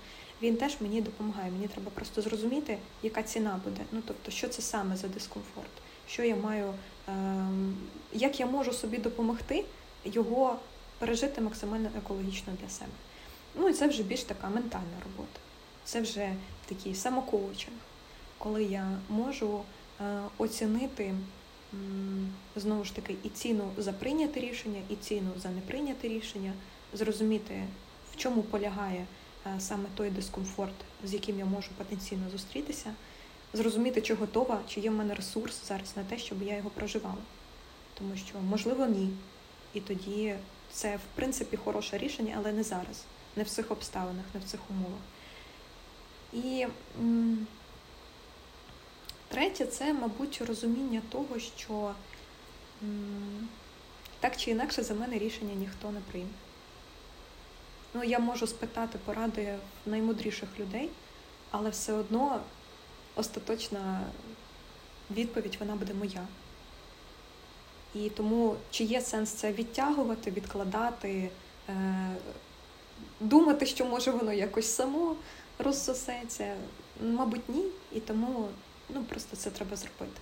він теж мені допомагає. Мені треба просто зрозуміти, яка ціна буде. Ну тобто, що це саме за дискомфорт, що я маю, ем, як я можу собі допомогти його пережити максимально екологічно для себе. Ну і це вже більш така ментальна робота. Це вже такий самокоучинг, коли я можу е, оцінити. Знову ж таки, і ціну за прийняте рішення, і ціну за неприйняте рішення, зрозуміти, в чому полягає Е, саме той дискомфорт, з яким я можу потенційно зустрітися, зрозуміти, чи готова, чи є в мене ресурс зараз на те, щоб я його проживала. Тому що, можливо, ні. І тоді це, в принципі, хороше рішення, але не зараз, не в цих обставинах, не в цих умовах. І м- третє, це, мабуть, розуміння того, що м- так чи інакше за мене рішення ніхто не прийме. Ну, я можу спитати поради в наймудріших людей, але все одно остаточна відповідь вона буде моя. І тому чи є сенс це відтягувати, відкладати, е, думати, що може воно якось само розсосеться. мабуть, ні, і тому ну, просто це треба зробити.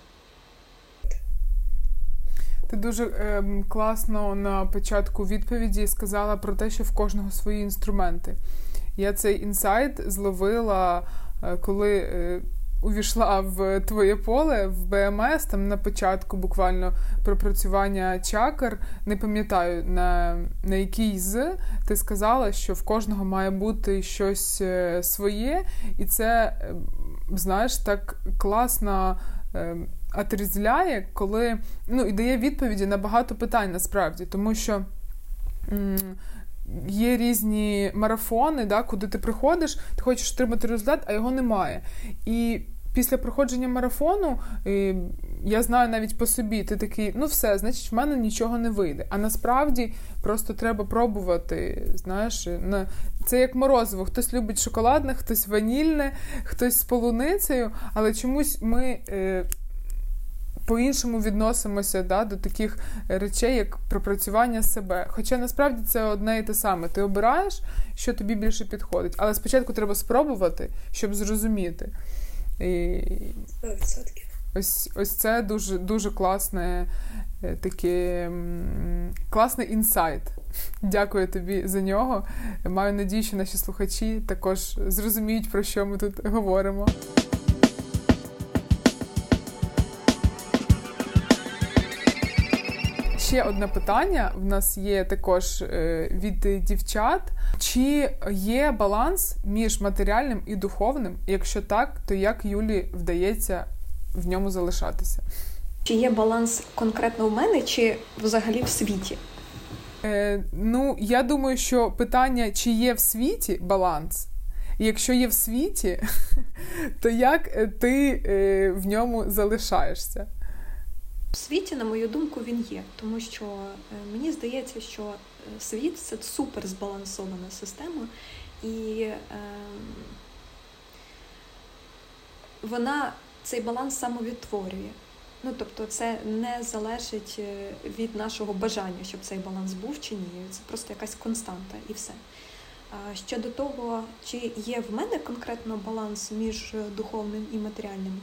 Ти дуже е, класно на початку відповіді сказала про те, що в кожного свої інструменти. Я цей інсайт зловила, е, коли е, увійшла в твоє поле в БМС, там на початку буквально пропрацювання чакр. Не пам'ятаю на на який з ти сказала, що в кожного має бути щось е, своє, і це, знаєш, так класно отрізляє, коли ну, і дає відповіді на багато питань насправді, тому що. М- Є різні марафони, да, куди ти приходиш, ти хочеш отримати результат, а його немає. І після проходження марафону я знаю навіть по собі, ти такий, ну все, значить, в мене нічого не вийде. А насправді просто треба пробувати. Знаєш, це як морозиво. Хтось любить шоколадне, хтось ванільне, хтось з полуницею, але чомусь ми. Е, по-іншому відносимося да, до таких речей, як пропрацювання себе. Хоча насправді це одне і те саме. Ти обираєш, що тобі більше підходить, але спочатку треба спробувати, щоб зрозуміти. І... 100%. Ось ось це дуже дуже класне е, таке класний інсайт. Дякую тобі за нього. Маю надію, що наші слухачі також зрозуміють, про що ми тут говоримо. Ще одне питання в нас є також е, від дівчат. Чи є баланс між матеріальним і духовним? Якщо так, то як Юлі вдається в ньому залишатися?
Чи є баланс конкретно в мене, чи взагалі в світі?
Е, Ну, я думаю, що питання, чи є в світі баланс, і якщо є в світі, [LAUGHS] то як ти е, в ньому залишаєшся?
В світі, на мою думку, він є, тому що е, мені здається, що е, світ це супер збалансована система, і е, вона цей баланс самовідтворює. Ну, тобто, це не залежить е, від нашого бажання, щоб цей баланс був чи ні. Це просто якась константа і все. Щодо того, чи є в мене конкретно баланс між духовним і матеріальним.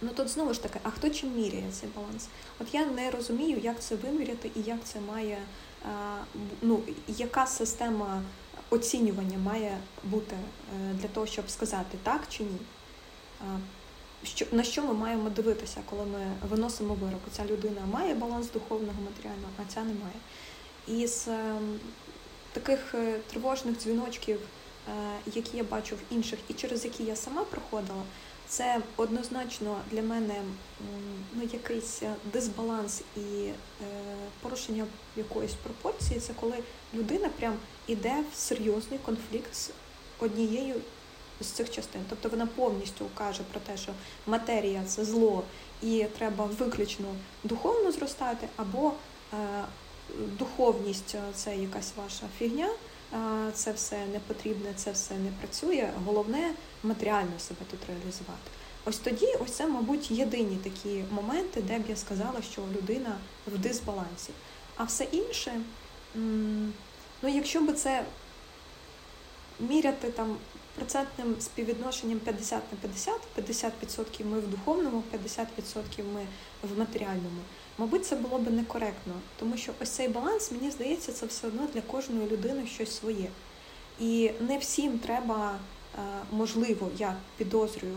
Ну тут знову ж таки, а хто чим міряє цей баланс? От я не розумію, як це виміряти і як це має, ну, яка система оцінювання має бути е, для того, щоб сказати так чи ні. Що, На що ми маємо дивитися, коли ми виносимо вирок? Ця людина має баланс духовного матеріального, а ця не має. І з ем, таких е, тривожних дзвіночків, е, які я бачу в інших, і через які я сама проходила, це однозначно для мене ну, якийсь е, дисбаланс і е, порушення якоїсь пропорції. Це коли людина прям іде в серйозний конфлікт з однією з цих частин. Тобто вона повністю каже про те, що матерія це зло, і треба виключно духовно зростати, або е, духовність це якась ваша фігня це все не потрібне, це все не працює. Головне матеріально себе тут реалізувати. Ось тоді, ось це, мабуть, єдині такі моменти, де б я сказала, що людина в дисбалансі. А все інше, ну якщо би це міряти там процентним співвідношенням 50 на 50, 50% ми в духовному, 50% ми в матеріальному. Мабуть, це було б некоректно, тому що ось цей баланс, мені здається, це все одно для кожної людини щось своє. І не всім треба, е, можливо, я підозрюю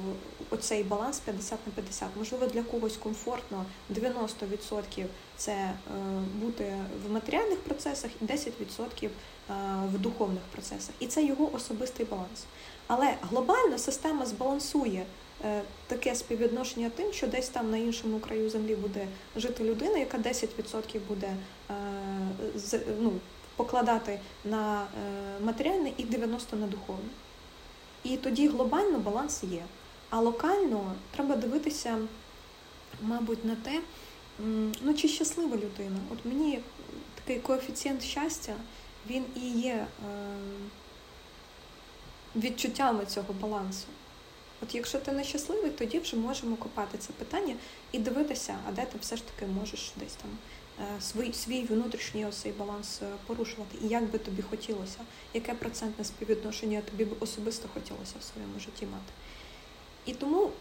оцей баланс 50 на 50. Можливо, для когось комфортно 90% це е, бути в матеріальних процесах і 10% е, в духовних процесах. І це його особистий баланс. Але глобально система збалансує таке співвідношення тим, що десь там на іншому краю землі буде жити людина, яка 10% буде е, ну, покладати на е, матеріальне і 90% на духовне. І тоді глобально баланс є. А локально треба дивитися, мабуть, на те, ну чи щаслива людина. От мені такий коефіцієнт щастя, він і є відчуттями цього балансу. От якщо ти нещасливий, тоді вже можемо копати це питання і дивитися, а де ти все ж таки можеш десь там свій свій внутрішній цей баланс порушувати. І як би тобі хотілося, яке процентне співвідношення тобі б особисто хотілося в своєму житті мати. І тому,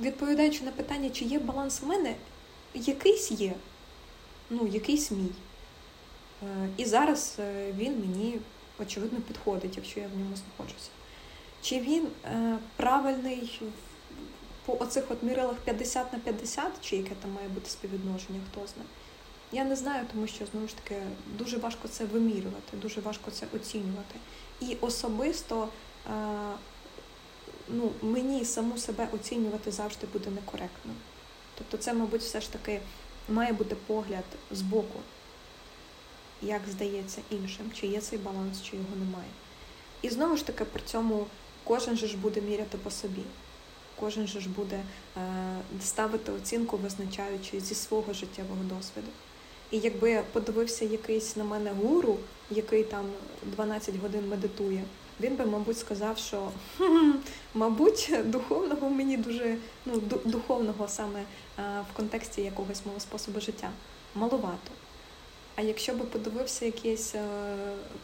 відповідаючи на питання, чи є баланс в мене, якийсь є, ну, якийсь мій. І зараз він мені, очевидно, підходить, якщо я в ньому знаходжуся. Чи він е, правильний по оцих от мірилах 50 на 50, чи яке там має бути співвідношення, хто знає. Я не знаю, тому що знову ж таки дуже важко це вимірювати, дуже важко це оцінювати. І особисто е, ну, мені саму себе оцінювати завжди буде некоректно. Тобто, це, мабуть, все ж таки має бути погляд з боку, як здається іншим, чи є цей баланс, чи його немає. І знову ж таки, при цьому кожен же ж буде міряти по собі. Кожен же ж буде е, ставити оцінку, визначаючи зі свого життєвого досвіду. І якби подивився якийсь на мене гуру, який там 12 годин медитує, він би, мабуть, сказав, що [LAUGHS] мабуть, духовного мені дуже ну, духовного саме е, в контексті якогось мого способу життя маловато. А якщо би подивився якийсь е,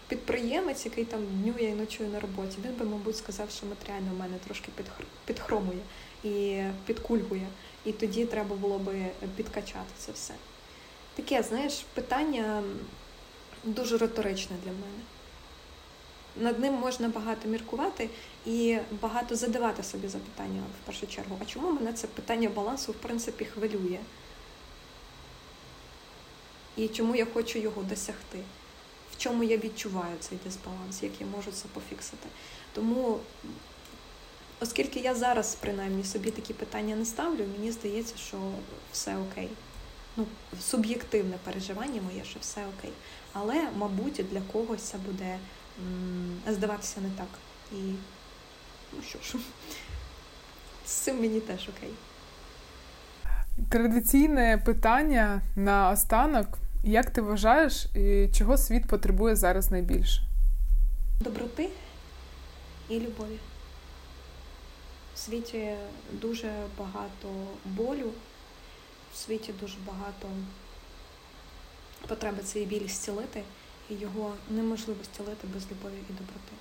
підприємець, який там днює і ночує на роботі, він би, мабуть, сказав, що матеріально в мене трошки підхромує і підкульгує. І тоді треба було би підкачати це все. Таке, знаєш, питання дуже риторичне для мене. Над ним можна багато міркувати і багато задавати собі запитання в першу чергу. А чому мене це питання балансу, в принципі, хвилює? І чому я хочу його досягти, в чому я відчуваю цей дисбаланс, як я можу це пофіксити. Тому, оскільки я зараз, принаймні, собі такі питання не ставлю, мені здається, що все окей. Ну, Суб'єктивне переживання моє, що все окей. Але, мабуть, для когось це буде здаватися не так. І ну що ж, з цим мені теж окей.
Традиційне питання на останок. Як ти вважаєш, чого світ потребує зараз найбільше?
Доброти і любові. В світі дуже багато болю, в світі дуже багато потреби цей біль зцілити, і його неможливо зцілити без любові і доброти.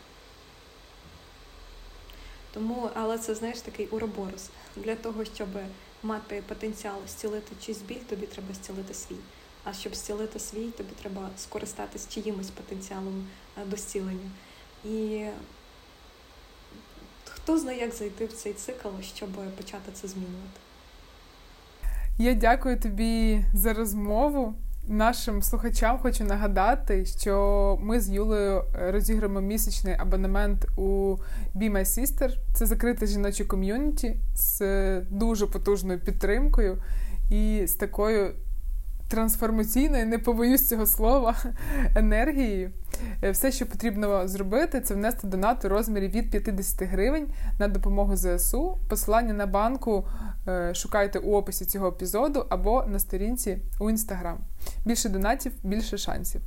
Тому, але це, знаєш, такий уроборос. Для того, щоб мати потенціал зцілити чийсь біль, тобі треба зцілити свій. А щоб зцілити свій, тобі треба скористатись чиїмось потенціалом е, до зцілення. І хто знає, як зайти в цей цикл, щоб почати це змінювати.
Я дякую тобі за розмову. Нашим слухачам хочу нагадати, що ми з Юлею розіграємо місячний абонемент у Be My Sister. Це закрите жіноче ком'юніті з дуже потужною підтримкою і з такою трансформаційної, не побоюсь цього слова, енергії. Е, все, що потрібно зробити, це внести донат у розмірі від 50 гривень на допомогу ЗСУ. Посилання на банку е, шукайте у описі цього епізоду або на сторінці у інстаграм. Більше донатів, більше шансів.